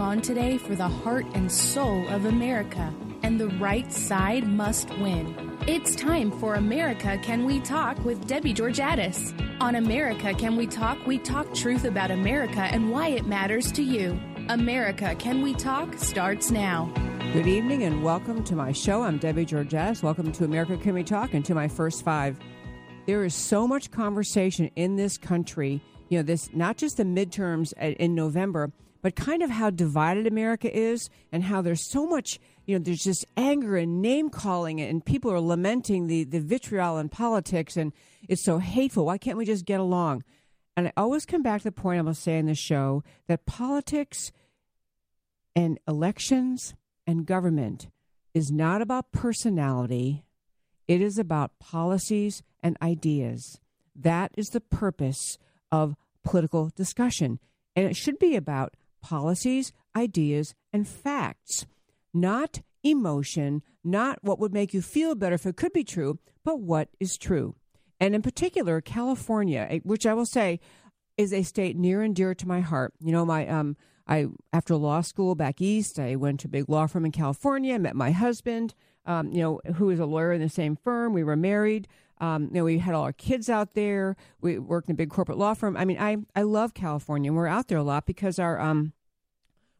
on today for the heart and soul of America, and the right side must win. It's time for America Can We Talk with Debbie Georgatos. On America Can We Talk, we talk truth about America and why it matters to you. America Can We Talk starts now. Good evening and welcome to my show. I'm Debbie Georgatos. Welcome to America Can We Talk and to my first five. There is so much conversation in this country, you know, this not just the midterms in November, but kind of how divided America is and how there's so much, you know, there's just anger and name calling and people are lamenting the, the vitriol in politics and it's so hateful. Why can't we just get along? And I always come back to the point I'm going to say in the show that politics and elections and government is not about personality, it is about policies and ideas. That is the purpose of political discussion. And it should be about policies, ideas, and facts, not emotion, not what would make you feel better if it could be true, but what is true. And in particular, California, which I will say is a state near and dear to my heart. You know, my um, I after law school back east, I went to a big law firm in California, met my husband, um, you know, who is a lawyer in the same firm. We were married. Um, you know, we had all our kids out there. We worked in a big corporate law firm. I mean, I I love California. and We're out there a lot because our um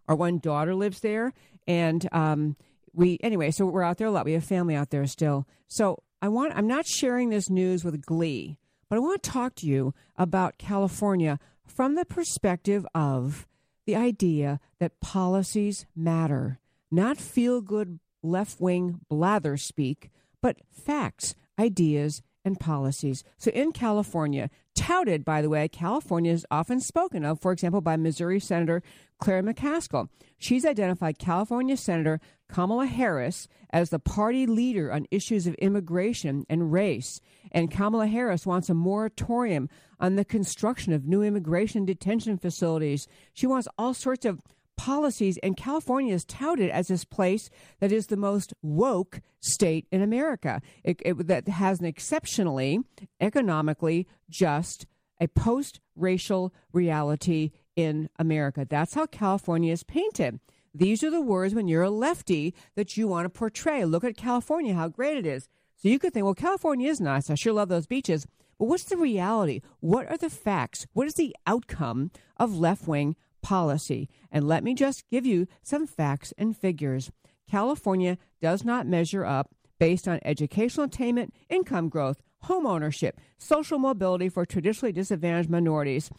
our one daughter lives there, and um we anyway. So we're out there a lot. We have family out there still. So I want. I'm not sharing this news with glee, but I want to talk to you about California from the perspective of the idea that policies matter, not feel good left wing blather speak, but facts, ideas, and policies. So in California, touted, by the way, California is often spoken of, for example, by Missouri Senator Claire McCaskill. She's identified California Senator Kamala Harris as the party leader on issues of immigration and race. And Kamala Harris wants a moratorium on the construction of new immigration detention facilities. She wants all sorts of policies, and California is touted as this place that is the most woke state in America. It, it, that has an exceptionally economically just, a post racial reality in America. That's how California is painted. These are the words when you're a lefty that you want to portray. Look at California, how great it is. So you could think, well, California is nice. I sure love those beaches. But what's the reality? What are the facts? What is the outcome of left wing policy. And let me just give you some facts and figures. California does not measure up based on educational attainment, income growth, home ownership, social mobility for traditionally disadvantaged minorities.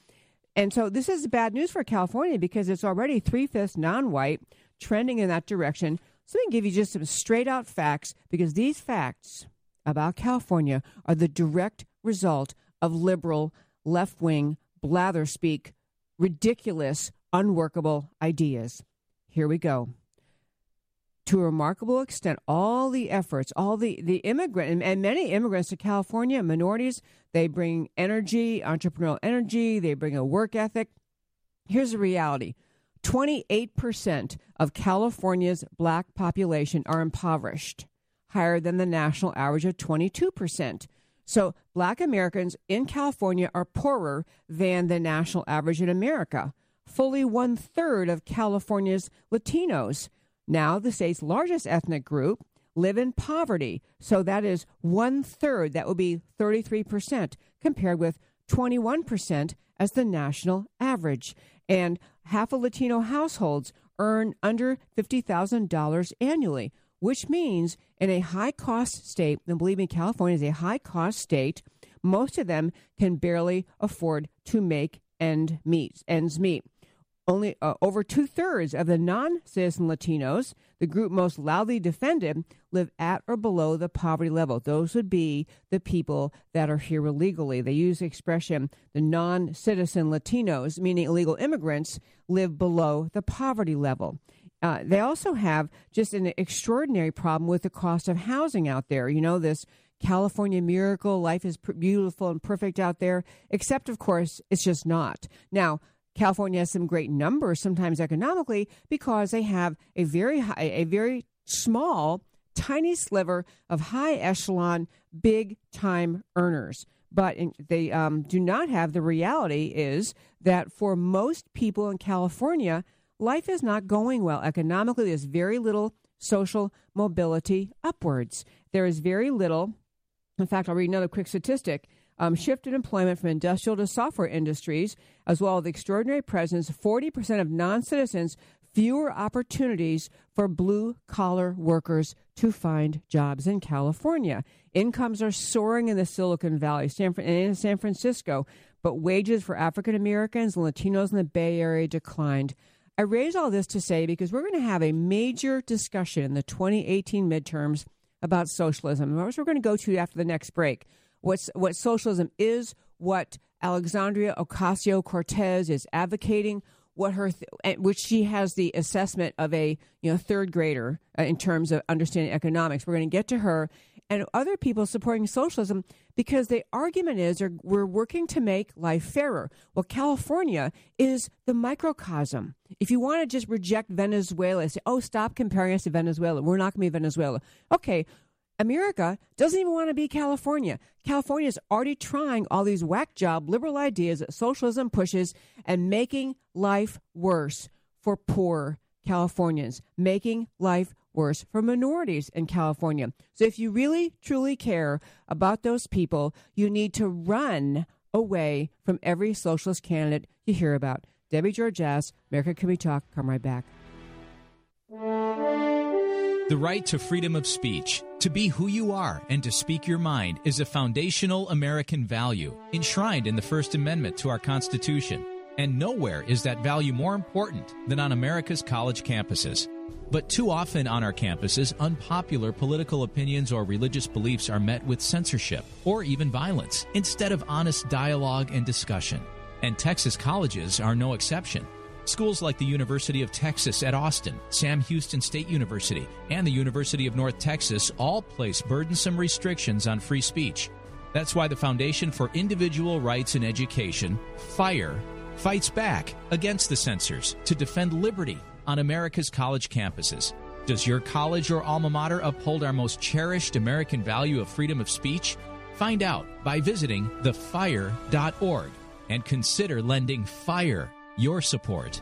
And so this is bad news for California because it's already three fifths non white, trending in that direction. So let me give you just some straight out facts because these facts about California are the direct result of liberal, left wing, blather speak ridiculous, unworkable ideas. Here we go. To a remarkable extent, all the efforts, all the, the immigrant, and, and many immigrants to California, minorities, they bring energy, entrepreneurial energy, they bring a work ethic. Here's the reality 28% of California's black population are impoverished, higher than the national average of 22%. So black Americans in California are poorer than the national average in America. Fully one third of California's Latinos, now the state's largest ethnic group, live in poverty. So that is one third. That would be 33%, compared with 21% as the national average. And half of Latino households earn under $50,000 annually which means in a high cost state, and believe me, California is a high cost state, most of them can barely afford to make end meet, ends meet. Only uh, over two thirds of the non citizen Latinos, the group most loudly defended, live at or below the poverty level. Those would be the people that are here illegally. They use the expression the non citizen Latinos, meaning illegal immigrants, live below the poverty level. Uh, they also have just an extraordinary problem with the cost of housing out there. You know, this California miracle, life is pr- beautiful and perfect out there, except, of course, it's just not. Now, California has some great numbers sometimes economically because they have a very high, a very small, tiny sliver of high echelon, big time earners. but in, they um, do not have the reality is that for most people in California, life is not going well economically. There's very little social mobility upwards. There is very little. In fact, I'll read another quick statistic. Um, shift in employment from industrial to software industries, as well as the extraordinary presence, 40% of non citizens fewer opportunities for blue collar workers to find jobs in California. Incomes are soaring in the Silicon Valley San, and in San Francisco, but wages for African Americans and Latinos in the Bay Area declined. I raise all this to say because we're going to have a major discussion in the 2018 midterms about socialism. Which we're going to go to after the next break. What's, what socialism is, what Alexandria Ocasio Cortez is advocating, what her th- which she has the assessment of a you know third grader uh, in terms of understanding economics. We're going to get to her and other people supporting socialism because the argument is we're working to make life fairer. Well, California is the microcosm. If you want to just reject Venezuela, say, "Oh, stop comparing us to Venezuela. We're not going to be Venezuela." Okay, America doesn't even want to be California. California is already trying all these whack job liberal ideas that socialism pushes and making life worse for poor Californians, making life worse for minorities in California. So if you really truly care about those people, you need to run away from every socialist candidate you hear about. Debbie Georgatos, America Can We Talk? Come right back. The right to freedom of speech, to be who you are and to speak your mind, is a foundational American value enshrined in the First Amendment to our Constitution. And nowhere is that value more important than on America's college campuses. But too often on our campuses, unpopular political opinions or religious beliefs are met with censorship or even violence instead of honest dialogue and discussion. And Texas colleges are no exception. Schools like the University of Texas at Austin, Sam Houston State University, and the University of North Texas all place burdensome restrictions on free speech. That's why the Foundation for Individual Rights in Education, FIRE, fights back against the censors to defend liberty on America's college campuses. Does your college or alma mater uphold our most cherished American value of freedom of speech? Find out by visiting thefire.org and consider lending FIRE your support.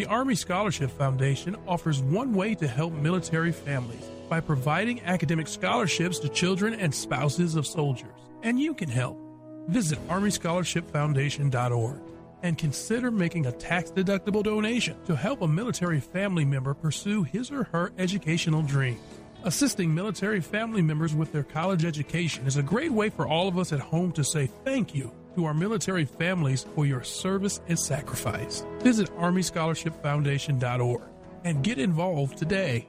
The Army Scholarship Foundation offers one way to help military families by providing academic scholarships to children and spouses of soldiers. And you can help. Visit ArmyScholarshipFoundation.org and consider making a tax deductible donation to help a military family member pursue his or her educational dreams. Assisting military family members with their college education is a great way for all of us at home to say thank you to our military families for your service and sacrifice. Visit ArmyScholarshipFoundation.org and get involved today.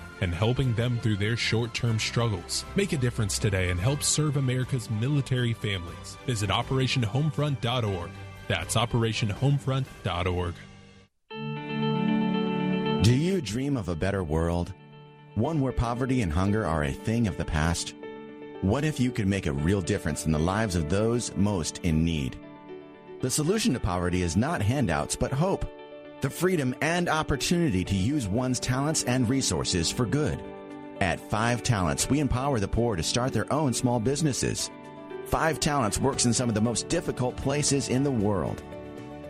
and helping them through their short term struggles. Make a difference today and help serve America's military families. Visit OperationHomefront.org. That's OperationHomefront.org. Do you dream of a better world? One where poverty and hunger are a thing of the past? What if you could make a real difference in the lives of those most in need? The solution to poverty is not handouts, but hope. The freedom and opportunity to use one's talents and resources for good. At Five Talents, we empower the poor to start their own small businesses. Five Talents works in some of the most difficult places in the world.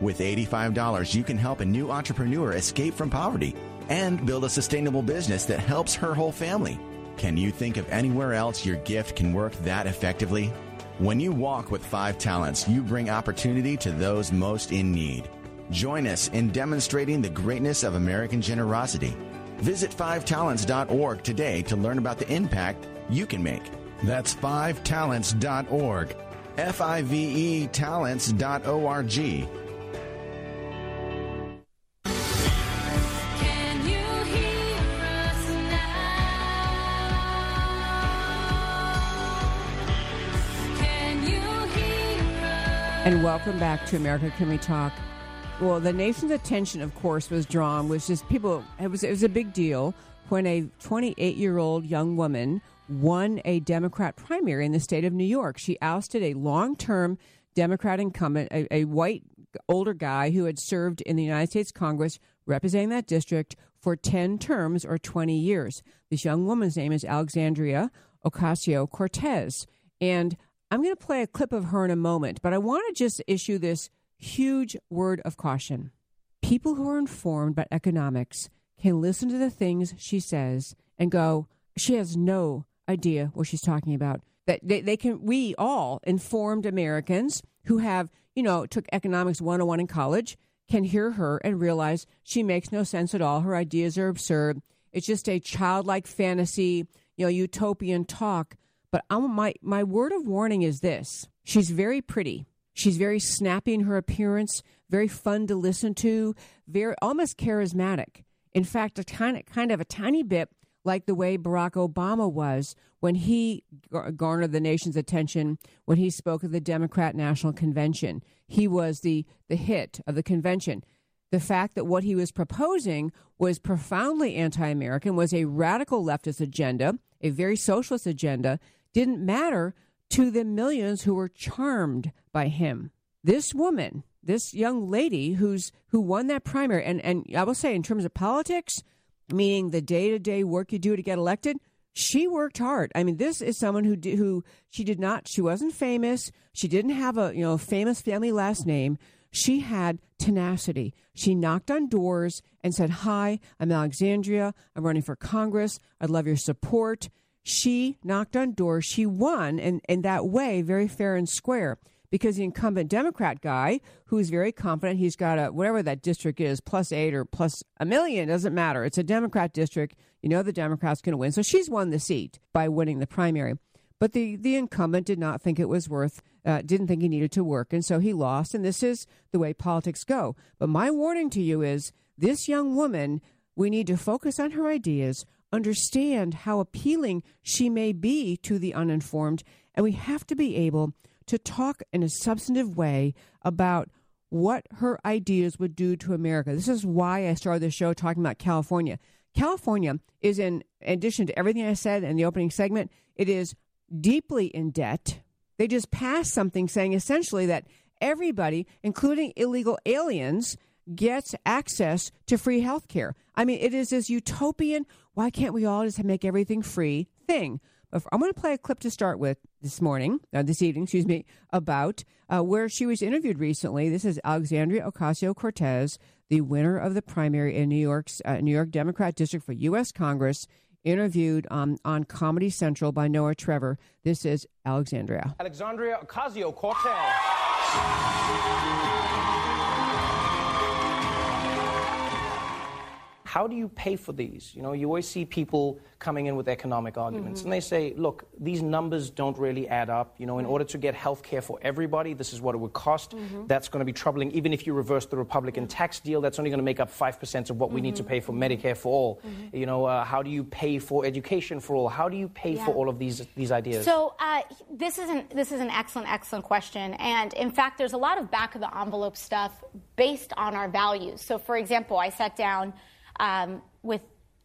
With $85, you can help a new entrepreneur escape from poverty and build a sustainable business that helps her whole family. Can you think of anywhere else your gift can work that effectively? When you walk with Five Talents, you bring opportunity to those most in need. Join us in demonstrating the greatness of American generosity. Visit fivetalents.org today to learn about the impact you can make. That's fivetalents.org. F I V E talents.org. Can you hear us now? Can you hear us? And welcome back to America Can We Talk? Well, the nation's attention, of course, was drawn was just people. It was it was a big deal when a 28 year old young woman won a Democrat primary in the state of New York. She ousted a long term Democrat incumbent, a, a white older guy who had served in the United States Congress representing that district for 10 terms or 20 years. This young woman's name is Alexandria Ocasio Cortez. And I'm going to play a clip of her in a moment, but I want to just issue this huge word of caution. People who are informed about economics can listen to the things she says and go, she has no idea what she's talking about. That they, they can, we all informed Americans who have, you know, took economics 101 in college can hear her and realize she makes no sense at all. Her ideas are absurd. It's just a childlike fantasy, you know, utopian talk. But I'm, my, my word of warning is this she's very pretty. She's very snappy in her appearance, very fun to listen to, very almost charismatic. In fact, a kind of, kind of a tiny bit like the way Barack Obama was when he garnered the nation's attention when he spoke at the Democrat National Convention. He was the, the hit of the convention. The fact that what he was proposing was profoundly anti American, was a radical leftist agenda, a very socialist agenda, didn't matter to the millions who were charmed by him. This woman, this young lady who's who won that primary, and, and I will say in terms of politics, meaning the day to day work you do to get elected, she worked hard. I mean, this is someone who did, who she did not. She wasn't famous. She didn't have a you know famous family last name. She had tenacity. She knocked on doors and said, "Hi, I'm Alexandria. I'm running for Congress. I'd love your support." She knocked on doors. She won, and in that way, very fair and square because the incumbent Democrat guy, who's very confident, he's got a whatever that district is, plus eight or plus a million, doesn't matter. It's a Democrat district. You know the Democrat's going to win. So she's won the seat by winning the primary. But the, the incumbent did not think it was worth, uh, didn't think he needed to work. And so he lost. And this is the way politics go. But my warning to you is this young woman, we need to focus on her ideas, understand how appealing she may be to the uninformed, and we have to be able to talk in a substantive way about what her ideas would do to America. This is why I started the show talking about California. California is, in addition to everything I said in the opening segment, it is deeply in debt. They just passed something saying essentially that everybody, including illegal aliens, gets access to free health care. I mean, it is this utopian, why can't we all just make everything free thing? I'm going to play a clip to start with this morning, uh, this evening, excuse me, about uh, where she was interviewed recently. This is Alexandria Ocasio Cortez, the winner of the primary in New York's uh, New York Democrat district for U.S. Congress, interviewed um, on Comedy Central by Noah Trevor. This is Alexandria. Alexandria Ocasio Cortez. How do you pay for these? You know, you always see people coming in with economic arguments, mm-hmm. and they say, look, these numbers don't really add up. You know, in order to get health care for everybody, this is what it would cost. Mm-hmm. That's going to be troubling. Even if you reverse the Republican mm-hmm. tax deal, that's only going to make up 5% of what we need to pay for Medicare for all. You know, uh, how do you pay for education for all? How do you pay for all of these, these ideas? So uh, this is an this is an excellent excellent question, and in fact, there's a lot of back of the envelope stuff based on our values. So, for example, I sat down um, with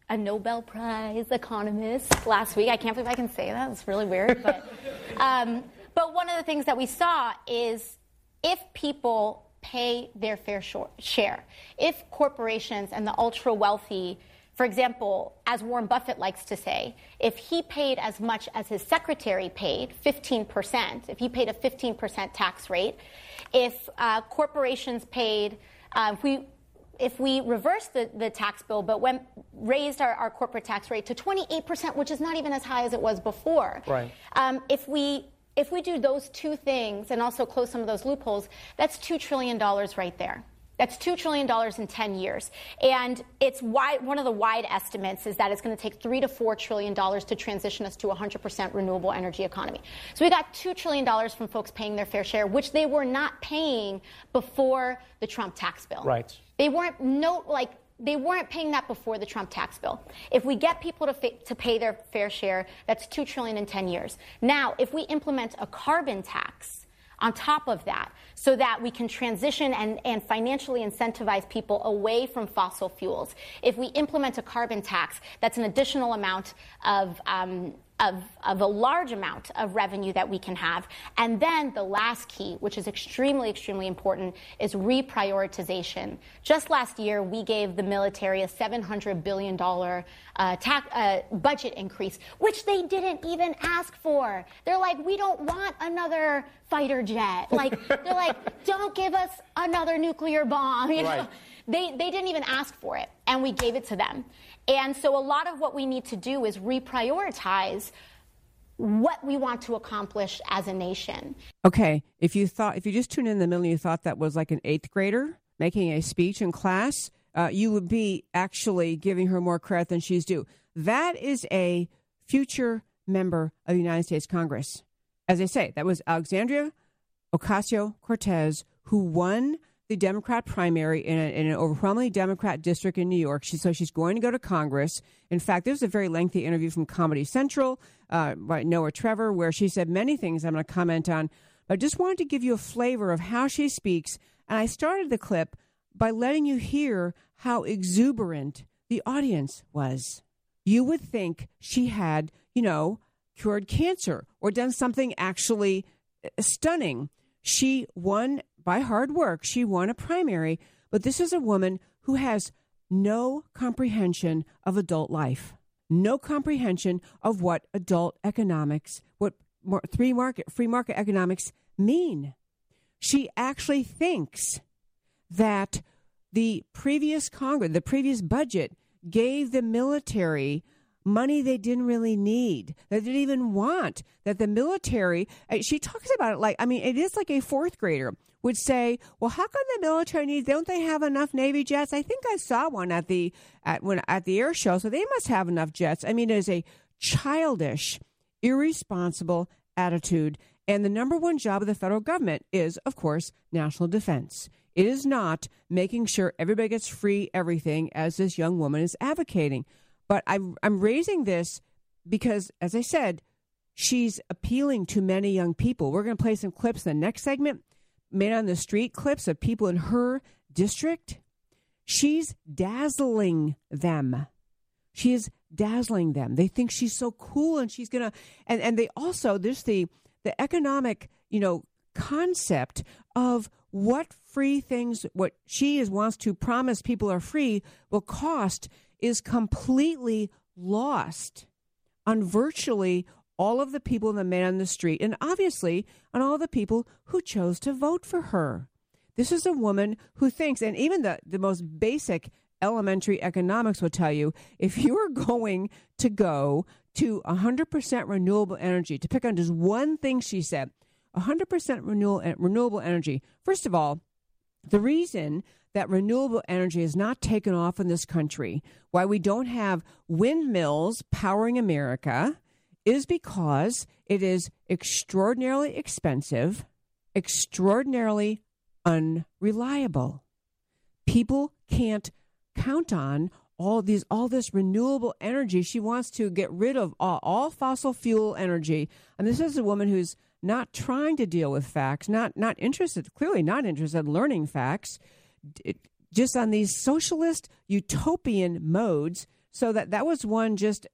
a Nobel Prize economist last week. I can't believe I can say that. It's really weird, but um, but one of the things that we saw is if people pay their fair share, if corporations and the ultra wealthy For example, as Warren Buffett likes to say, if he paid as much as his secretary paid, 15%, if he paid a 15% tax rate, if uh, corporations paid, uh, if we if we reversed the, the tax bill but went raised our, our corporate tax rate to 28%, which is not even as high as it was before. Right. Um, if we if we do those two things and also close some of those loopholes, that's two trillion dollars right there. That's $2 trillion in 10 years. And it's wide, one of the wide estimates is that it's going to take 3 to $4 trillion to transition us to a 100% renewable energy economy. So we got $2 trillion from folks paying their fair share, which they were not paying before the Trump tax bill. Right. They weren't no like they weren't paying that before the Trump tax bill. If we get people to, fa- to pay their fair share, that's two trillion in 10 years. Now, if we implement a carbon tax on top of that, so that we can transition and, and financially incentivize people away from fossil fuels, if we implement a carbon tax, that's an additional amount of um, of, of, a large amount of revenue that we can have. And then the last key, which is extremely, extremely important, is reprioritization. Just last year, we gave the military a $700 billion uh, tax, uh, budget increase, which they didn't even ask for. They're like, we don't want another fighter jet. Like, they're like, don't give us another nuclear bomb. You know? Right. They, they didn't even ask for it, and we gave it to them. And so a lot of what we need to do is reprioritize what we want to accomplish as a nation. Okay, if you thought if you just tuned in the middle and you thought that was like an eighth grader making a speech in class, uh, you would be actually giving her more credit than she's due. That is a future member of the United States Congress. As I say, that was Alexandria Ocasio Cortez who won the Democrat primary in, a, in, an overwhelmingly Democrat district in New York. She, so she's going to go to Congress. In fact, there's a very lengthy interview from Comedy Central uh, by Noah Trevor where she said many things I'm going to comment on. But I just wanted to give you a flavor of how she speaks. And I started the clip by letting you hear how exuberant the audience was. You would think she had, you know, cured cancer or done something actually uh, stunning. She won by hard work, she won a primary, but this is a woman who has no comprehension of adult life, no comprehension of what adult economics, what free market, free market economics mean. She actually thinks that the previous Congress, the previous budget, gave the military money they didn't really need, that they didn't even want, that the military, uh, she talks about it like, I mean, it is like a fourth grader would say, "Well, how come the military needs? Don't they have enough Navy jets? I think I saw one at the at when at the air show, so they must have enough jets." I mean, it is a childish, irresponsible attitude. And the number one job of the federal government is, of course, national defense. It is not making sure everybody gets free everything, as this young woman is advocating. But I'm, I'm raising this because, as I said, she's appealing to many young people. We're going to play some clips in the next segment man on the street clips of people in her district. She's dazzling them. She is dazzling them. They think she's so cool and she's gonna and, and they also there's the the economic, you know, concept of what free things what she is wants to promise people are free will cost is completely lost on virtually all of the people in the man on the street, and obviously on all the people who chose to vote for her. This is a woman who thinks, and even the, the most basic elementary economics will tell you if you are going to go to 100% renewable energy, to pick on just one thing she said, 100% renewable, renewable energy, first of all, the reason that renewable energy is not taken off in this country, why we don't have windmills powering America, is because it is extraordinarily expensive, extraordinarily unreliable. People can't count on all these all this renewable energy. She wants to get rid of all, all fossil fuel energy. And this is a woman who's not trying to deal with facts, not not interested, clearly not interested in learning facts, just on these socialist utopian modes. So that that was one just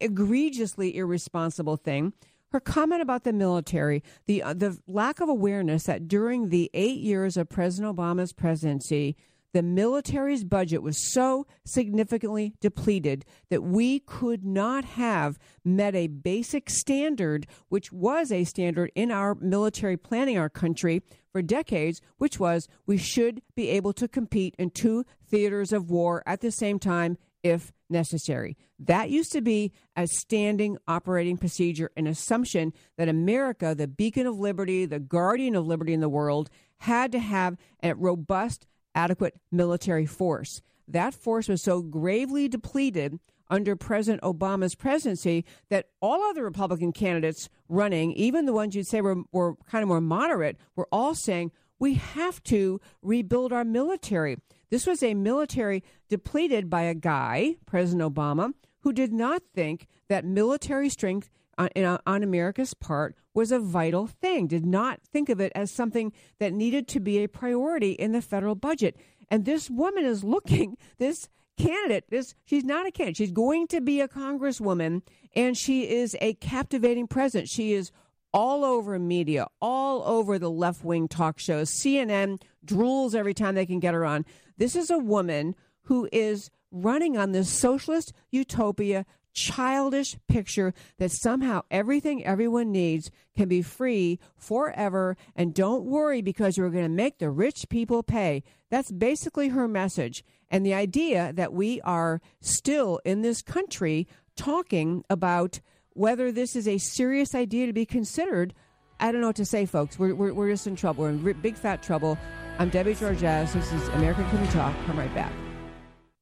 egregiously irresponsible thing. Her comment about the military, the uh, the lack of awareness that during the eight years of President Obama's presidency, the military's budget was so significantly depleted that we could not have met a basic standard, which was a standard in our military planning our country for decades, which was we should be able to compete in two theaters of war at the same time if necessary. That used to be a standing operating procedure, an assumption that America, the beacon of liberty, the guardian of liberty in the world, had to have a robust, adequate military force. That force was so gravely depleted under President Obama's presidency that all other Republican candidates running, even the ones you'd say were, were kind of more moderate, were all saying, we have to rebuild our military. This was a military depleted by a guy, President Obama, who did not think that military strength on, on America's part was a vital thing, did not think of it as something that needed to be a priority in the federal budget. And this woman is looking, this candidate, this she's not a candidate, she's going to be a congresswoman, and she is a captivating presence. She is all over media, all over the left wing talk shows. CNN drools every time they can get her on. This is a woman who is running on this socialist utopia, childish picture that somehow everything everyone needs can be free forever. And don't worry because you're going to make the rich people pay. That's basically her message. And the idea that we are still in this country talking about whether this is a serious idea to be considered, I don't know what to say, folks. We're, we're, we're just in trouble. We're in big fat trouble. I'm Debbie Georges. This is American Can We Talk. Come right back.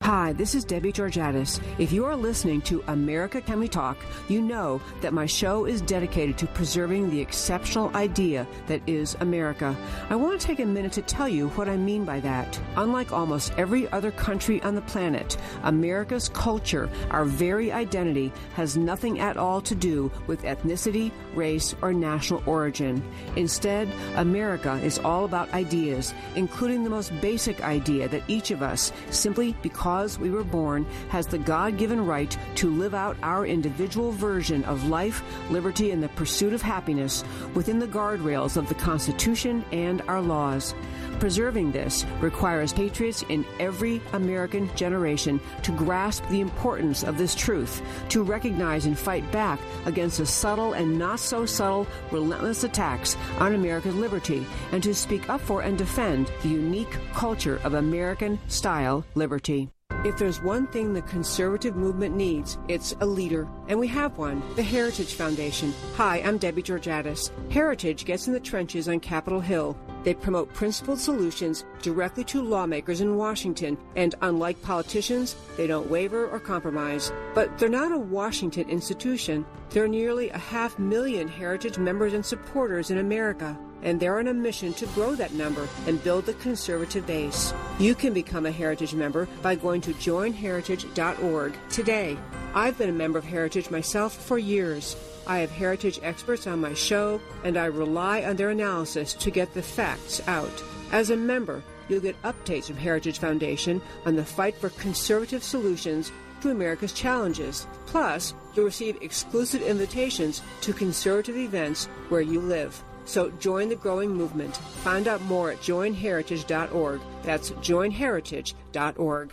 Hi, this is Debbie Georgatos. If you are listening to America Can We Talk, you know that my show is dedicated to preserving the exceptional idea that is America. I want to take a minute to tell you what I mean by that. Unlike almost every other country on the planet, America's culture, our very identity, has nothing at all to do with ethnicity, race, or national origin. Instead, America is all about ideas, including the most basic idea that each of us, simply because we were born, has the God given right to live out our individual version of life, liberty, and the pursuit of happiness within the guardrails of the Constitution and our laws. Preserving this requires patriots in every American generation to grasp the importance of this truth, to recognize and fight back against the subtle and not so subtle relentless attacks on America's liberty, and to speak up for and defend the unique culture of American style liberty. If there's one thing the conservative movement needs, it's a leader. And we have one the Heritage Foundation. Hi, I'm Debbie Georgatos. Heritage gets in the trenches on Capitol Hill. They promote principled solutions directly to lawmakers in Washington, and unlike politicians, they don't waver or compromise. But they're not a Washington institution. There are nearly a half million Heritage members and supporters in America and they're on a mission to grow that number and build the conservative base. You can become a Heritage member by going to joinheritage.org today. I've been a member of Heritage myself for years. I have Heritage experts on my show, and I rely on their analysis to get the facts out. As a member, you'll get updates from Heritage Foundation on the fight for conservative solutions to America's challenges. Plus, you'll receive exclusive invitations to conservative events where you live. So join the growing movement. Find out more at joinheritage.org. That's joinheritage.org.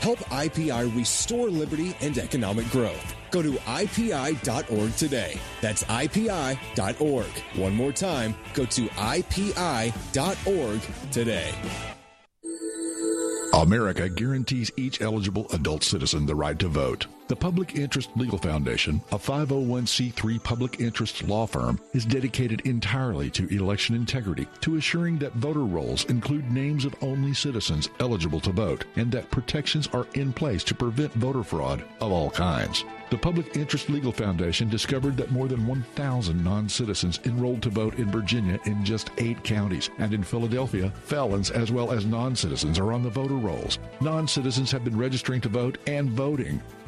Help IPI restore liberty and economic growth. Go to IPI.org today. That's IPI.org. One more time, go to IPI.org today. America guarantees each eligible adult citizen the right to vote. The Public Interest Legal Foundation, a 501c3 public interest law firm, is dedicated entirely to election integrity, to assuring that voter rolls include names of only citizens eligible to vote, and that protections are in place to prevent voter fraud of all kinds. The Public Interest Legal Foundation discovered that more than 1,000 non citizens enrolled to vote in Virginia in just eight counties, and in Philadelphia, felons as well as non citizens are on the voter rolls. Non citizens have been registering to vote and voting.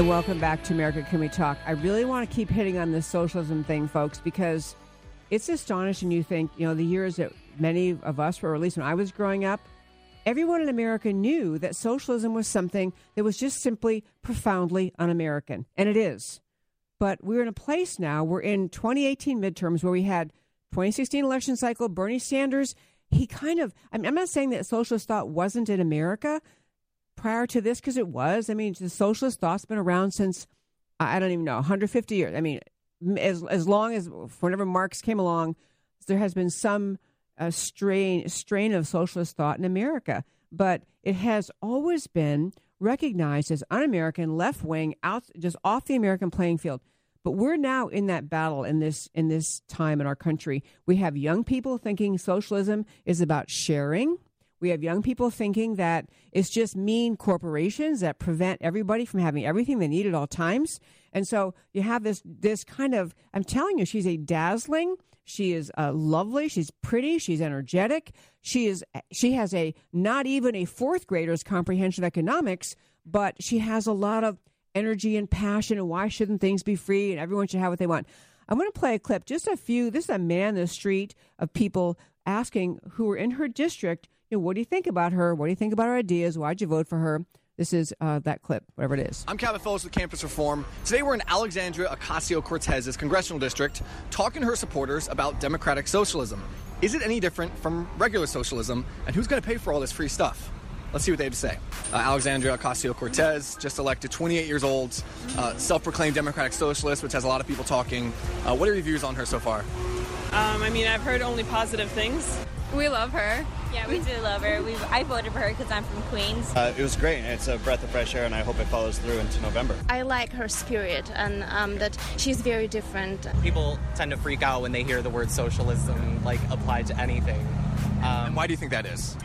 And welcome back to America Can We Talk. I really want to keep hitting on this socialism thing, folks, because it's astonishing. You think, you know, the years that many of us were, or at least when I was growing up, everyone in America knew that socialism was something that was just simply profoundly un American. And it is. But we're in a place now, we're in 2018 midterms where we had 2016 election cycle, Bernie Sanders. He kind of, I'm I'm not saying that socialist thought wasn't in America, prior to this because it was. I mean, the socialist thought's been around since I don't even know 150 years. I mean, as as long as whenever Marx came along, there has been some uh, strain strain of socialist thought in America, but it has always been recognized as un-American, left wing, out just off the American playing field. But we're now in that battle in this in this time in our country. We have young people thinking socialism is about sharing. We have young people thinking that it's just mean corporations that prevent everybody from having everything they need at all times. And so you have this this kind of I'm telling you, she's a dazzling. She is uh, lovely. She's pretty. She's energetic. She is. She has a not even a fourth grader's comprehension of economics, but she has a lot of energy and passion. And why shouldn't things be free? And everyone should have what they want. I'm going to play a clip, just a few. This is a man in the street of people asking who were in her district, you know, what do you think about her? What do you think about her ideas? Why'd you vote for her? This is uh, that clip, whatever it is. I'm Calvin Phillips with Campus Reform. Today we're in Alexandria Ocasio Cortez's congressional district talking to her supporters about democratic socialism. Is it any different from regular socialism? And who's going to pay for all this free stuff? Let's see what they have to say. Uh, Alexandria Ocasio Cortez, just elected, 28 years old, uh, self proclaimed democratic socialist, which has a lot of people talking. Uh, what are your views on her so far? Um, I mean, I've heard only positive things. We love her. Yeah, we do love her. We've, I voted for her because I'm from Queens. Uh, it was great. It's a breath of fresh air, and I hope it follows through into November. I like her spirit and um, that she's very different. People tend to freak out when they hear the word socialism like applied to anything. Um, and why do you think that is?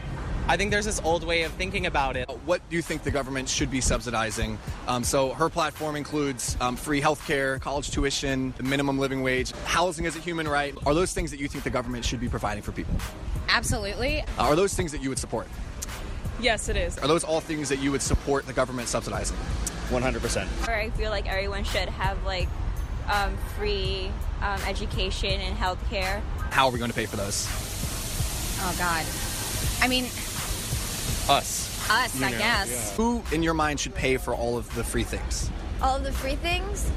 I think there's this old way of thinking about it. What do you think the government should be subsidizing? Um, so her platform includes um, free health care, college tuition, the minimum living wage, housing as a human right. Are those things that you think the government should be providing for people? Absolutely. Uh, are those things that you would support? Yes, it is. Are those all things that you would support the government subsidizing? 100%. Or I feel like everyone should have like um, free um, education and health care. How are we going to pay for those? Oh God. I mean, Us. us, I guess. Who, in your mind, should pay for all of the free things? All of the free things?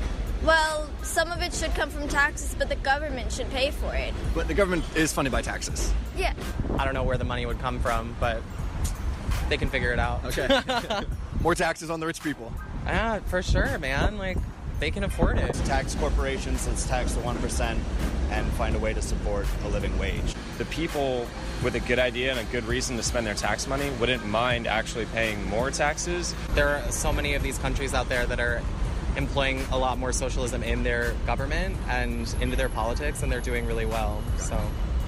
Well, some of it should come from taxes, but the government should pay for it. But the government is funded by taxes. Yeah. I don't know where the money would come from, but they can figure it out. Okay. More taxes on the rich people. yeah, for sure, man. Like they can afford it. Tax corporations, let's tax the 1% and find a way to support a living wage. The people with a good idea and a good reason to spend their tax money wouldn't mind actually paying more taxes. There are so many of these countries out there that are employing a lot more socialism in their government and into their politics, and they're doing really well. So,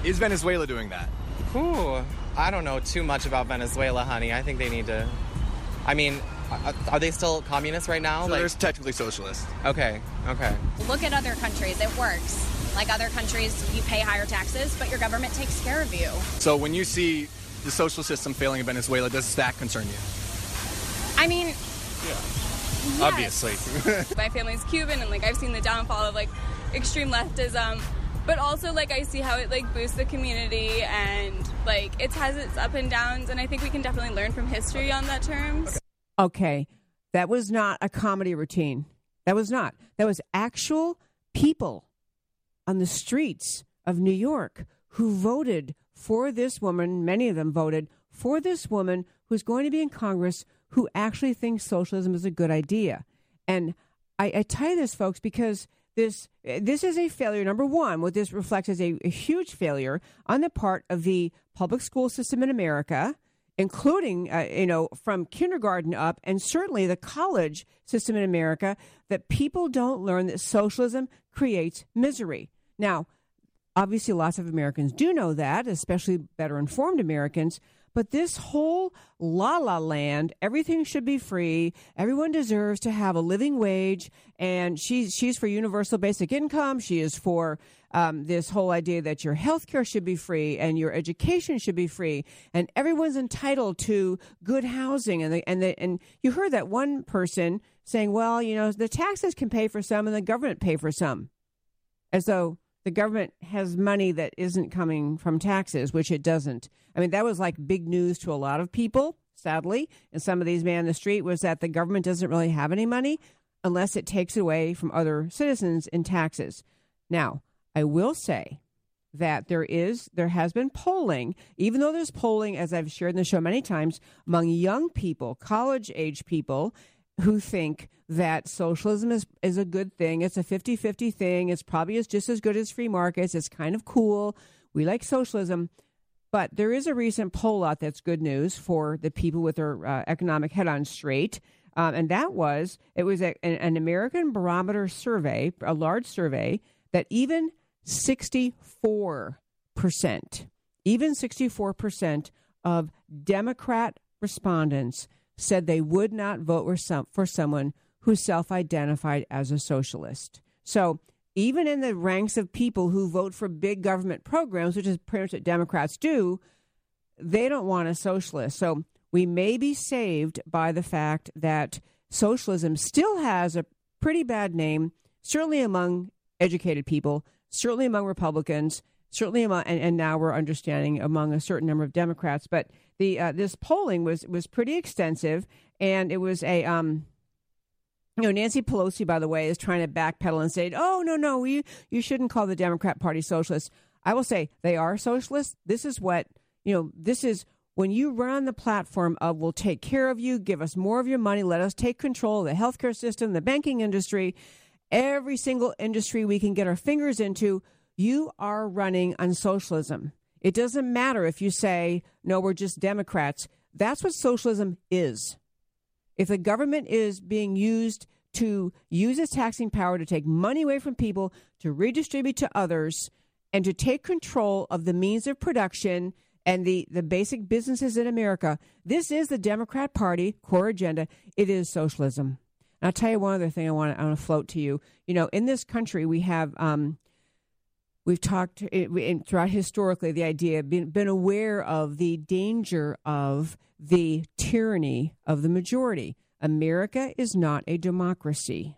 is Venezuela doing that? Ooh, I don't know too much about Venezuela, honey. I think they need to. I mean, are- are they still communists right now? So there's technically socialist. Okay, okay. Look at other countries. It works. Like other countries, you pay higher taxes, but your government takes care of you. So when you see the social system failing in Venezuela, does that concern you? I mean, Obviously. My family's Cuban, and like I've seen the downfall of like extreme leftism. but also like I see how it like boosts the community and like it has its up and downs, and I think we can definitely learn from history on that terms. Okay, that was not a comedy routine. That was not. That was actual people on the streets of New York who voted for this woman. Many of them voted for this woman who's going to be in Congress who actually thinks socialism is a good idea. And I, I tell you this, folks, because this this is a failure. Number one, what this reflects is a, a huge failure on the part of the public school system in America, including uh, you know from kindergarten up, and certainly the college system in America. That people don't learn that socialism creates misery. Now, obviously, lots of Americans do know that, especially better informed Americans. But this whole la la land, everything should be free. Everyone deserves to have a living wage, and she's she's for universal basic income. She is for um, this whole idea that your health care should be free and your education should be free, and everyone's entitled to good housing. And the, and the, and you heard that one person saying, "Well, you know, the taxes can pay for some, and the government pay for some," as though the government has money that isn't coming from taxes, which it doesn't. I mean, that was like big news to a lot of people, sadly. And some of these men in the street was that the government doesn't really have any money unless it takes away from other citizens in taxes. Now, I will say that there is there has been polling, even though there's polling, as I've shared in the show many times, among young people, college age people, who think that socialism is, is a good thing. It's a 50 50 thing. It's probably is just as good as free markets. It's kind of cool. We like socialism. But there is a recent poll out that's good news for the people with their uh, economic head on straight. Um, and that was, it was a, an American Barometer survey, a large survey, that even 64%, even 64% of Democrat respondents said they would not vote for, some, for someone who self identified as a socialist. So, even in the ranks of people who vote for big government programs, which is pretty much what Democrats do, they don't want a socialist. So, we may be saved by the fact that socialism still has a pretty bad name, certainly among educated people, certainly among Republicans, certainly among, and, and now we're understanding among a certain number of Democrats. But the uh, this polling was was pretty extensive, and it was a um, you know, Nancy Pelosi, by the way, is trying to backpedal and say, "Oh no, no, you you shouldn't call the Democrat Party socialist." I will say they are socialists. This is what you know. This is when you run on the platform of "We'll take care of you, give us more of your money, let us take control of the healthcare system, the banking industry, every single industry we can get our fingers into." You are running on socialism. It doesn't matter if you say, "No, we're just Democrats." That's what socialism is. If the government is being used to use its taxing power to take money away from people, to redistribute to others, and to take control of the means of production and the, the basic businesses in America, this is the Democrat Party core agenda. It is socialism. And I'll tell you one other thing I want to, I want to float to you. You know, in this country, we have um, we've talked eh, throughout historically the idea been, been aware of the danger of the tyranny of the majority. America is not a democracy.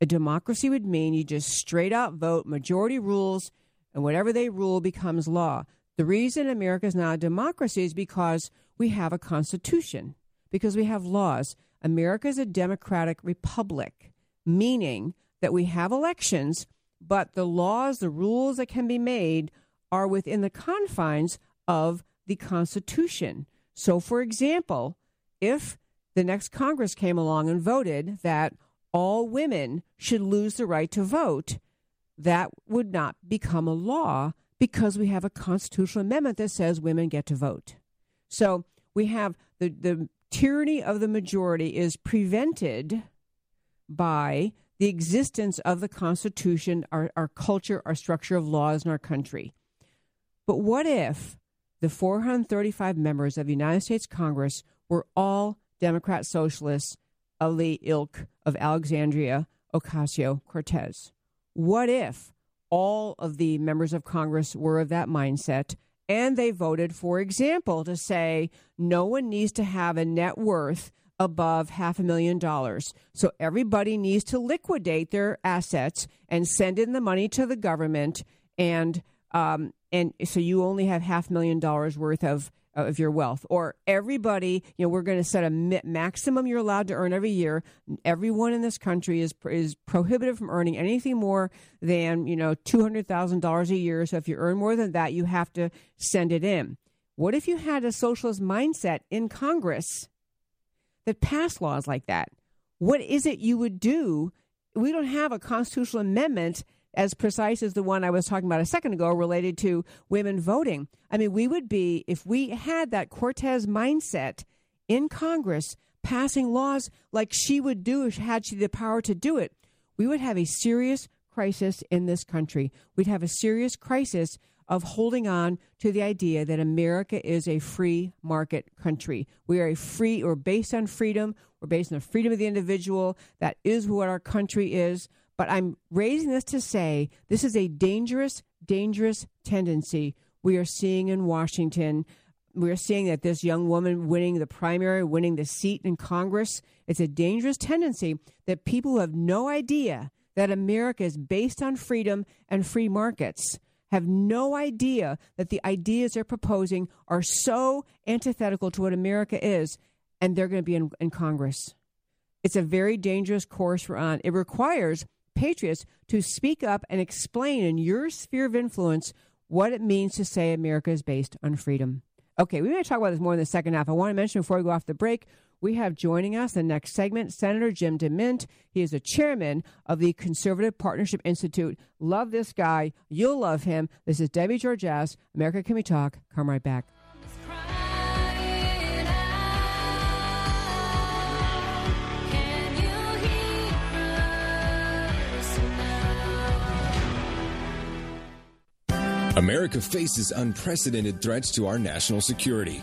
A democracy would mean you just straight out vote majority rules and whatever they rule becomes law. The reason america is not a democracy is because we have a constitution because we have laws america is a democratic republic meaning that we have elections but the laws, the rules that can be made are within the confines of the Constitution. So, for example, if the next Congress came along and voted that all women should lose the right to vote, that would not become a law because we have a constitutional amendment that says women get to vote. So we have the, the tyranny of the majority is prevented by the existence of the Constitution, our, our culture, our structure of laws in our country. But what if the 435 members of the United States Congress were all Democrat socialists of the ilk of Alexandria Ocasio Cortez? What if all of the members of Congress were of that mindset and they voted, for example, to say no one needs to have a net worth above half a million dollars. So everybody needs to liquidate their assets and send in the money to the government and um, and so you only have half million dollars worth of of your wealth. Or everybody you know we're going to set a maximum you're allowed to earn every year. Everyone in this country is is prohibited from earning anything more than you know $200,000 a year. So if you earn more than that you have to send it in. What if you had a socialist mindset in congress that passed laws like that? What is it you would do? We don't have a constitutional amendment as precise as the one I was talking about a second ago related to women voting. I mean, we would be, if we had that Cortez mindset in Congress passing laws like she would do had she the power to do it, we would have a serious crisis in this country. We'd have a serious crisis of holding on to the idea that America is a free market country. We are a free, we're based on freedom, we're based on the freedom of the individual. That is what our country is. But I'm raising this to say this is a dangerous, dangerous tendency we are seeing in Washington. We're seeing that this young woman winning the primary, winning the seat in Congress, it's a dangerous tendency that people who have no idea that America is based on freedom and free markets have no idea that the ideas they're proposing are so antithetical to what America is, and they're going to be in, in Congress. It's a very dangerous course we're on. It requires patriots to speak up and explain in your sphere of influence what it means to say America is based on freedom. Okay, we're going to talk about this more in the second half. I want to mention before we go off the break, we have joining us the next segment Senator Jim DeMint. He is the chairman of the Conservative Partnership Institute. Love this guy. You'll love him. This is Debbie Georgatos. America Can We Talk? Come right back. America faces unprecedented threats to our national security.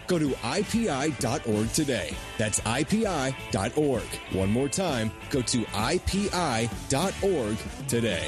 Go to IPI.org today. That's IPI.org. One more time, go to IPI.org today.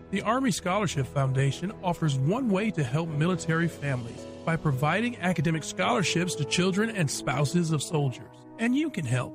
The Army Scholarship Foundation offers one way to help military families by providing academic scholarships to children and spouses of soldiers. And you can help.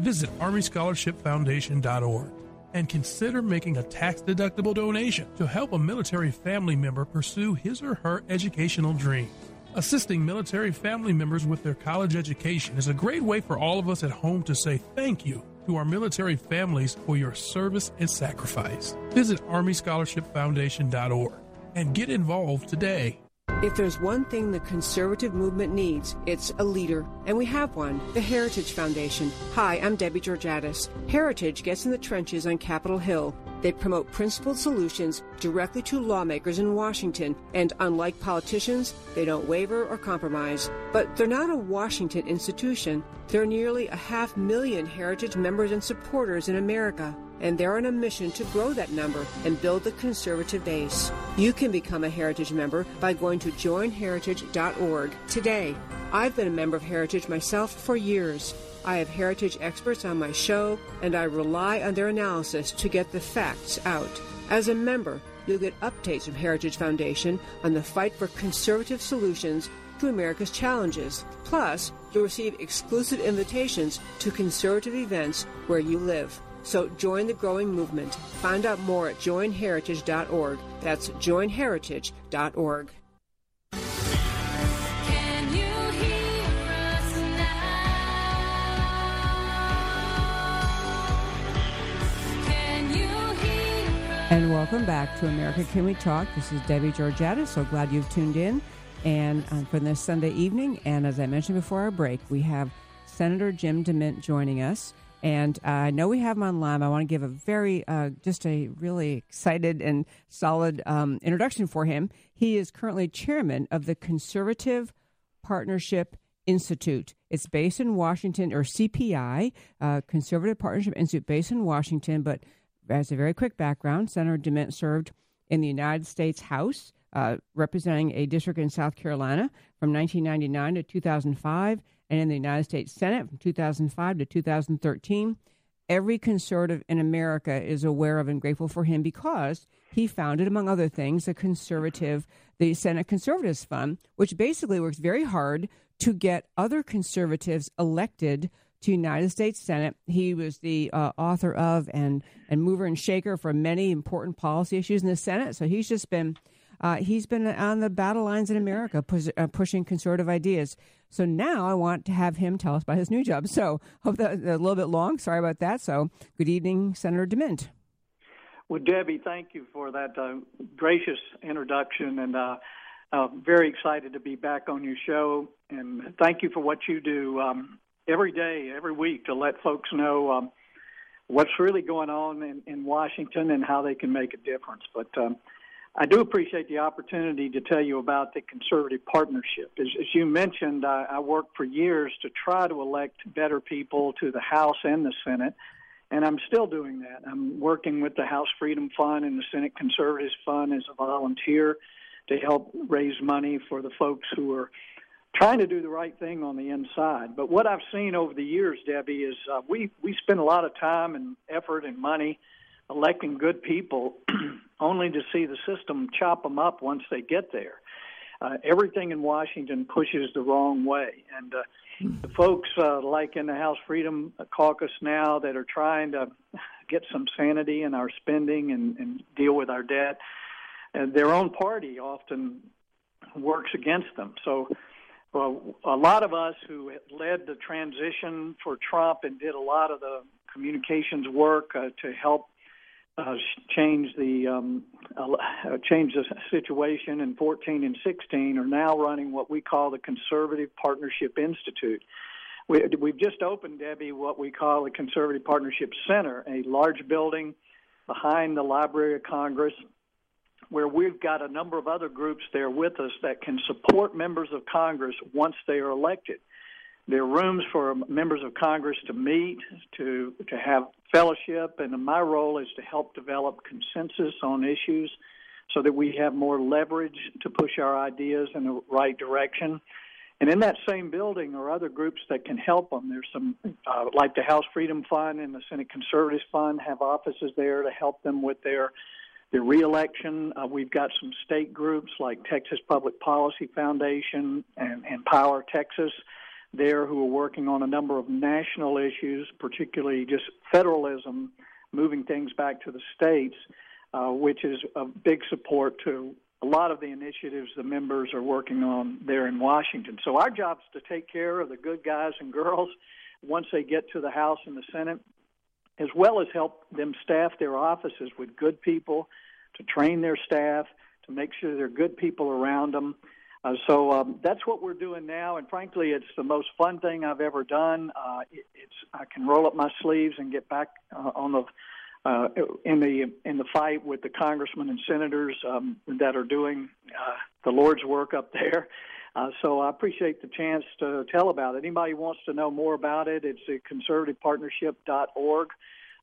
Visit ArmyScholarshipFoundation.org and consider making a tax deductible donation to help a military family member pursue his or her educational dreams. Assisting military family members with their college education is a great way for all of us at home to say thank you to our military families for your service and sacrifice. Visit ArmyScholarshipFoundation.org and get involved today. If there's one thing the conservative movement needs, it's a leader. And we have one the Heritage Foundation. Hi, I'm Debbie Georgatos. Heritage gets in the trenches on Capitol Hill. They promote principled solutions directly to lawmakers in Washington, and unlike politicians, they don't waver or compromise. But they're not a Washington institution. There are nearly a half million Heritage members and supporters in America and they're on a mission to grow that number and build the conservative base. You can become a Heritage member by going to joinheritage.org today. I've been a member of Heritage myself for years. I have Heritage experts on my show, and I rely on their analysis to get the facts out. As a member, you'll get updates from Heritage Foundation on the fight for conservative solutions to America's challenges. Plus, you'll receive exclusive invitations to conservative events where you live. So join the growing movement. Find out more at joinheritage.org. That's joinheritage.org. And welcome back to America Can We Talk. This is Debbie Georgatos. So glad you've tuned in. And um, for this Sunday evening, and as I mentioned before our break, we have Senator Jim DeMint joining us. And uh, I know we have him online. I want to give a very, uh, just a really excited and solid um, introduction for him. He is currently chairman of the Conservative Partnership Institute. It's based in Washington, or CPI, uh, Conservative Partnership Institute, based in Washington. But as a very quick background, Senator DeMint served in the United States House, uh, representing a district in South Carolina from 1999 to 2005, and in the United States Senate from 2005 to 2013. Every conservative in America is aware of and grateful for him because he founded, among other things, the conservative, the Senate Conservatives Fund, which basically works very hard to get other conservatives elected to United States Senate. He was the uh, author of and and mover and shaker for many important policy issues in the Senate. So he's just been uh, he's been on the battle lines in America, pus- uh, pushing conservative ideas. So now I want to have him tell us about his new job. So hope that a little bit long. Sorry about that. So good evening, Senator DeMint. Well, Debbie, thank you for that uh, gracious introduction, and uh, uh, very excited to be back on your show. And thank you for what you do um, every day, every week, to let folks know um, what's really going on in, in Washington and how they can make a difference. But um, I do appreciate the opportunity to tell you about the Conservative Partnership. As, as you mentioned, I, I worked for years to try to elect better people to the House and the Senate, and I'm still doing that. I'm working with the House Freedom Fund and the Senate Conservatives Fund as a volunteer to help raise money for the folks who are trying to do the right thing on the inside. But what I've seen over the years, Debbie, is uh, we we spend a lot of time and effort and money electing good people, only to see the system chop them up once they get there. Uh, everything in Washington pushes the wrong way, and uh, the folks uh, like in the House Freedom Caucus now that are trying to get some sanity in our spending and, and deal with our debt, and their own party often works against them. So well, a lot of us who led the transition for Trump and did a lot of the communications work uh, to help uh, change the um, uh, change the situation in 14 and 16 are now running what we call the Conservative Partnership Institute. We, we've just opened, Debbie, what we call the Conservative Partnership Center, a large building behind the Library of Congress where we've got a number of other groups there with us that can support members of Congress once they are elected. There are rooms for members of Congress to meet, to to have fellowship, and my role is to help develop consensus on issues so that we have more leverage to push our ideas in the right direction. And in that same building are other groups that can help them. There's some, uh, like the House Freedom Fund and the Senate Conservatives Fund, have offices there to help them with their their reelection. Uh, we've got some state groups like Texas Public Policy Foundation and, and Empower Texans there who are working on a number of national issues, particularly just federalism, moving things back to the states, uh, which is a big support to a lot of the initiatives the members are working on there in Washington. So our job is to take care of the good guys and girls once they get to the House and the Senate, as well as help them staff their offices with good people to train their staff to make sure there are good people around them. Uh, so um, that's what we're doing now, and frankly, it's the most fun thing I've ever done. Uh, it, it's I can roll up my sleeves and get back uh, on the uh, in the in the fight with the congressmen and senators um, that are doing uh, the Lord's work up there. Uh, so I appreciate the chance to tell about it. Anybody wants to know more about it, it's at conservativepartnership.org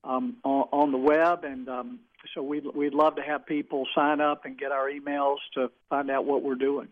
um, on, on the web, and um, so we'd we'd love to have people sign up and get our emails to find out what we're doing.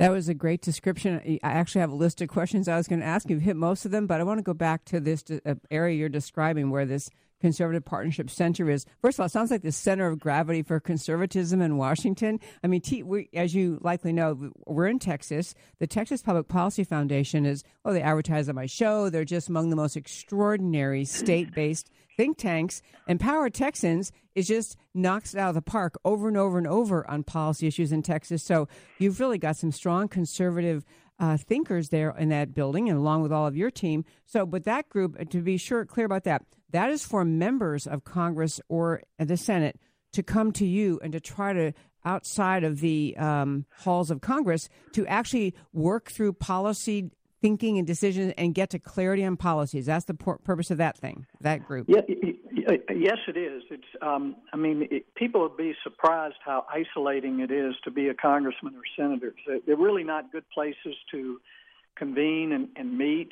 That was a great description. I actually have a list of questions I was going to ask. You've hit most of them, but I want to go back to this uh, area you're describing where this Conservative Partnership Center is. First of all, it sounds like the center of gravity for conservatism in Washington. I mean, T, we, as you likely know, we're in Texas. The Texas Public Policy Foundation is, well, they advertise on my show. They're just among the most extraordinary state based think tanks. Empower Texans is just knocks it out of the park over and over and over on policy issues in Texas. So you've really got some strong conservative uh, thinkers there in that building, and along with all of your team. So, but that group, to be sure, clear about that, that is for members of Congress or the Senate to come to you and to try to outside of the um, halls of Congress to actually work through policy thinking and decisions and get to clarity on policies. That's the purpose of that thing, that group. Yeah, yes, it is. It's. Um, I mean, it, people would be surprised how isolating it is to be a congressman or senator. They're really not good places to convene and, and meet,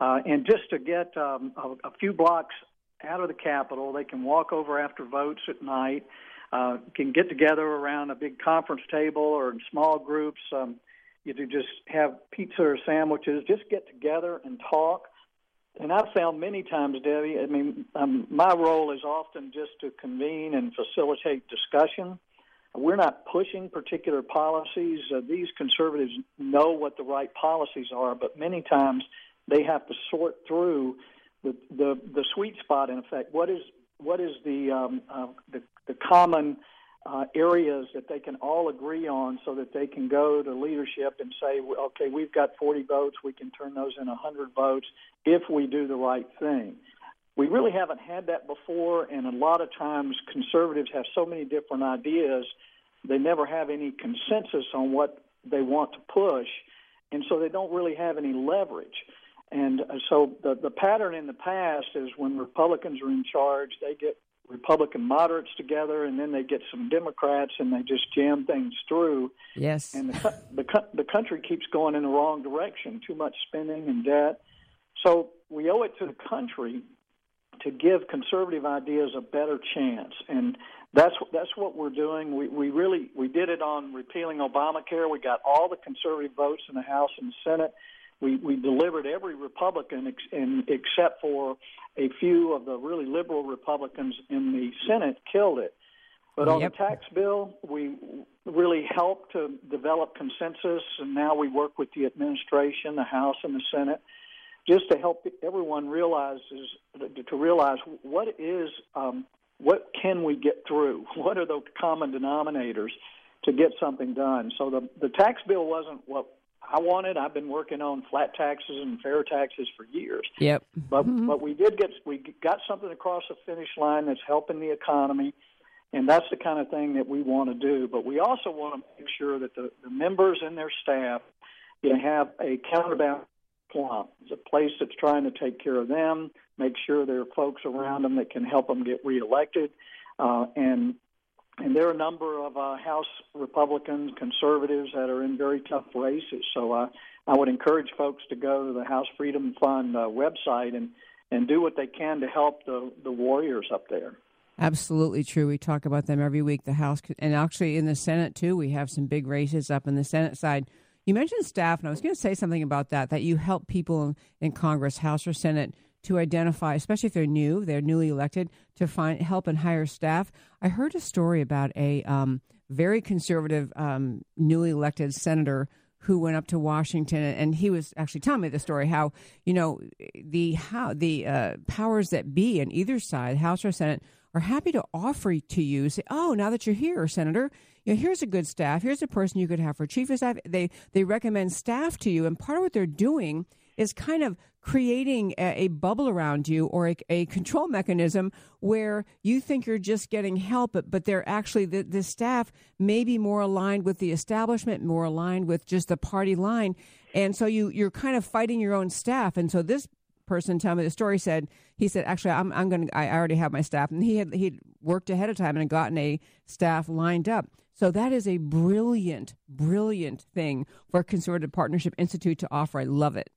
uh, and just to get um, a, a few blocks out of the Capitol, they can walk over after votes at night. Uh, can get together around a big conference table or in small groups. Um, you to just have pizza or sandwiches, just get together and talk. And I've found many times, Debbie, I mean, um, my role is often just to convene and facilitate discussion. We're not pushing particular policies. Uh, these conservatives know what the right policies are, but many times they have to sort through the the, the sweet spot. In effect, what is what is the um, uh, the, the common uh, areas that they can all agree on so that they can go to leadership and say, okay, we've got 40 votes, we can turn those into 100 votes if we do the right thing. We really haven't had that before, and a lot of times conservatives have so many different ideas, they never have any consensus on what they want to push, and so they don't really have any leverage. And uh, so the the pattern in the past is when Republicans are in charge, they get Republican moderates together, and then they get some Democrats, and they just jam things through. Yes. And the the, the country keeps going in the wrong direction. Too much spending and debt. So we owe it to the country to give conservative ideas a better chance, and that's that's what we're doing. We we really we did it on repealing Obamacare. We got all the conservative votes in the House and the Senate we, we delivered every Republican ex, in, except for a few of the really liberal Republicans in the Senate killed it. But on Yep. the tax bill, we really helped to develop consensus, and now we work with the administration, the House, and the Senate, just to help everyone realize to realize what is um, what can we get through? What are the common denominators to get something done? So the the tax bill wasn't what I wanted. I've been working on flat taxes and fair taxes for years. Yep. But but we did get we got something across the finish line that's helping the economy, and that's the kind of thing that we want to do. But we also want to make sure that the, the members and their staff you know, have a counterbalance plump. It's a place that's trying to take care of them, make sure there are folks around them that can help them get reelected, uh, and and there are a number of uh, House Republicans, conservatives that are in very tough races. So uh, I would encourage folks to go to the House Freedom Fund uh, website and, and do what they can to help the, the warriors up there. Absolutely true. We talk about them every week. The House and actually in the Senate too. We have some big races up in the Senate side. You mentioned staff, and I was going to say something about that. That you help people in Congress, House or Senate, to identify, especially if they're new, they're newly elected, to find help and hire staff. I heard a story about a um, very conservative, um, newly elected senator who went up to Washington, and he was actually telling me the story how you know the how the uh, powers that be in either side, House or Senate, are happy to offer to you. Say, oh, now that you're here, Senator, you know, here's a good staff. Here's a person you could have for chief of staff. They they recommend staff to you, and part of what they're doing is kind of creating a, a bubble around you or a, a, control mechanism where you think you're just getting help, but, but they're actually, the, the staff may be more aligned with the establishment, more aligned with just the party line. And so you, you're kind of fighting your own staff. And so this person telling me the story said he said actually I'm I'm going to I already have my staff and he had he'd worked ahead of time and gotten a staff lined up. So that is a brilliant brilliant thing for Conservative Partnership Institute to offer. I love it.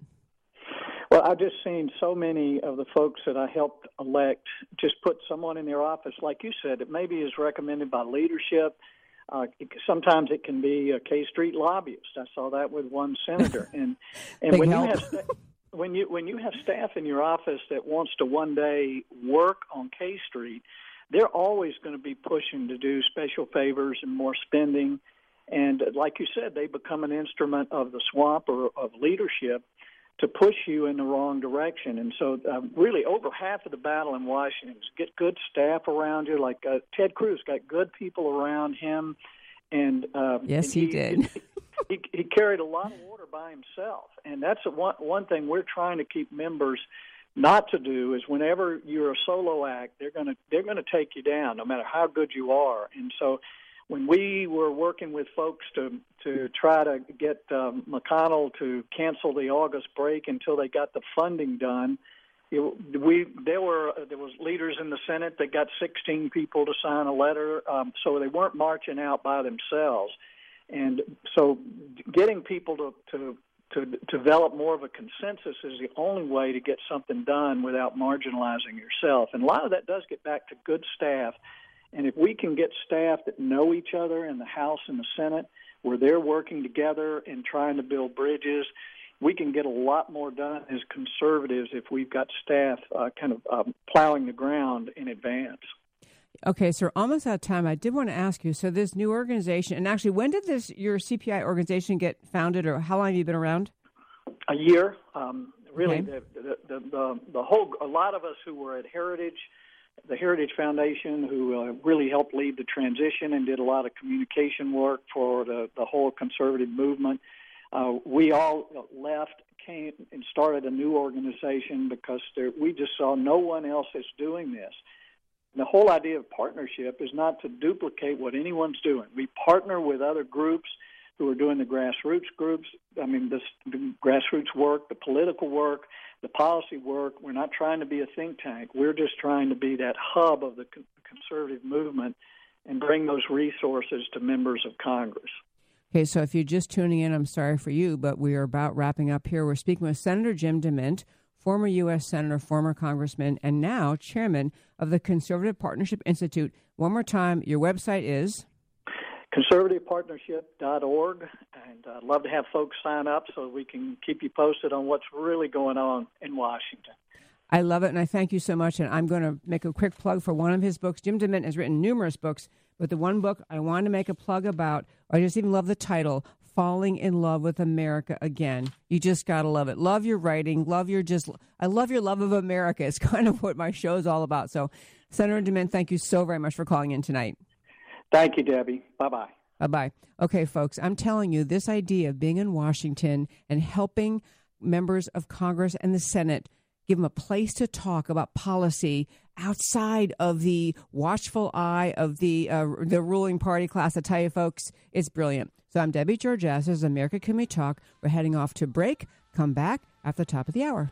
Well, I've just seen so many of the folks that I helped elect just put someone in their office, like you said, it maybe is recommended by leadership. Uh, sometimes it can be a K Street lobbyist. I saw that with one senator, and and when help. you have when you when you have staff in your office that wants to one day work on K Street, they're always going to be pushing to do special favors and more spending. And like you said, they become an instrument of the swamp or of leadership to push you in the wrong direction. And so, uh, really, over half of the battle in Washington is get good staff around you. Like uh, Ted Cruz got good people around him, and uh, yes, and he, he, did. he, he carried a lot of water by himself, and that's one one thing we're trying to keep members not to do is whenever you're a solo act, they're going to they're going to take you down, no matter how good you are. And so, when we were working with folks to to try to get um, McConnell to cancel the August break until they got the funding done, it, we there were there was leaders in the Senate that got 16 people to sign a letter, um, so they weren't marching out by themselves. And so, getting people to, to to develop more of a consensus is the only way to get something done without marginalizing yourself. And a lot of that does get back to good staff. And if we can get staff that know each other in the House and the Senate, where they're working together and trying to build bridges, we can get a lot more done as conservatives if we've got staff uh, kind of um, plowing the ground in advance. Okay, so almost out of time. I did want to ask you. So this new organization, and actually, when did this your CPI organization get founded, or how long have you been around? A year. Um, really, okay. the, the, the, the the whole. A lot of us who were at Heritage, the Heritage Foundation, who uh, really helped lead the transition and did a lot of communication work for the the whole conservative movement. Uh, we all left, came and started a new organization because there, we just saw no one else is doing this the whole idea of partnership is not to duplicate what anyone's doing. We partner with other groups who are doing the grassroots groups. I mean, this, the grassroots work, the political work, the policy work. We're not trying to be a think tank. We're just trying to be that hub of the conservative movement and bring those resources to members of Congress. Okay, so if you're just tuning in, I'm sorry for you, but we are about wrapping up here. We're speaking with Senator Jim DeMint former U.S. Senator, former Congressman, and now Chairman of the Conservative Partnership Institute. One more time, your website is? conservativepartnership.org and I'd love to have folks sign up so we can keep you posted on what's really going on in Washington. I love it and I thank you so much and I'm going to make a quick plug for one of his books. Jim DeMint has written numerous books, but the one book I want to make a plug about, I just even love the title, falling in love with America again. You just got to love it. Love your writing. Love your just, I love your love of America. It's kind of what my show is all about. So, Senator DeMint, thank you so very much for calling in tonight. Thank you, Debbie. Bye bye. Bye bye. Okay, folks, I'm telling you, this idea of being in Washington and helping members of Congress and the Senate give them a place to talk about policy outside of the watchful eye of the uh, the ruling party class. I tell you, folks, it's brilliant. So I'm Debbie George. This is America Can We Talk. We're heading off to break. Come back at the top of the hour.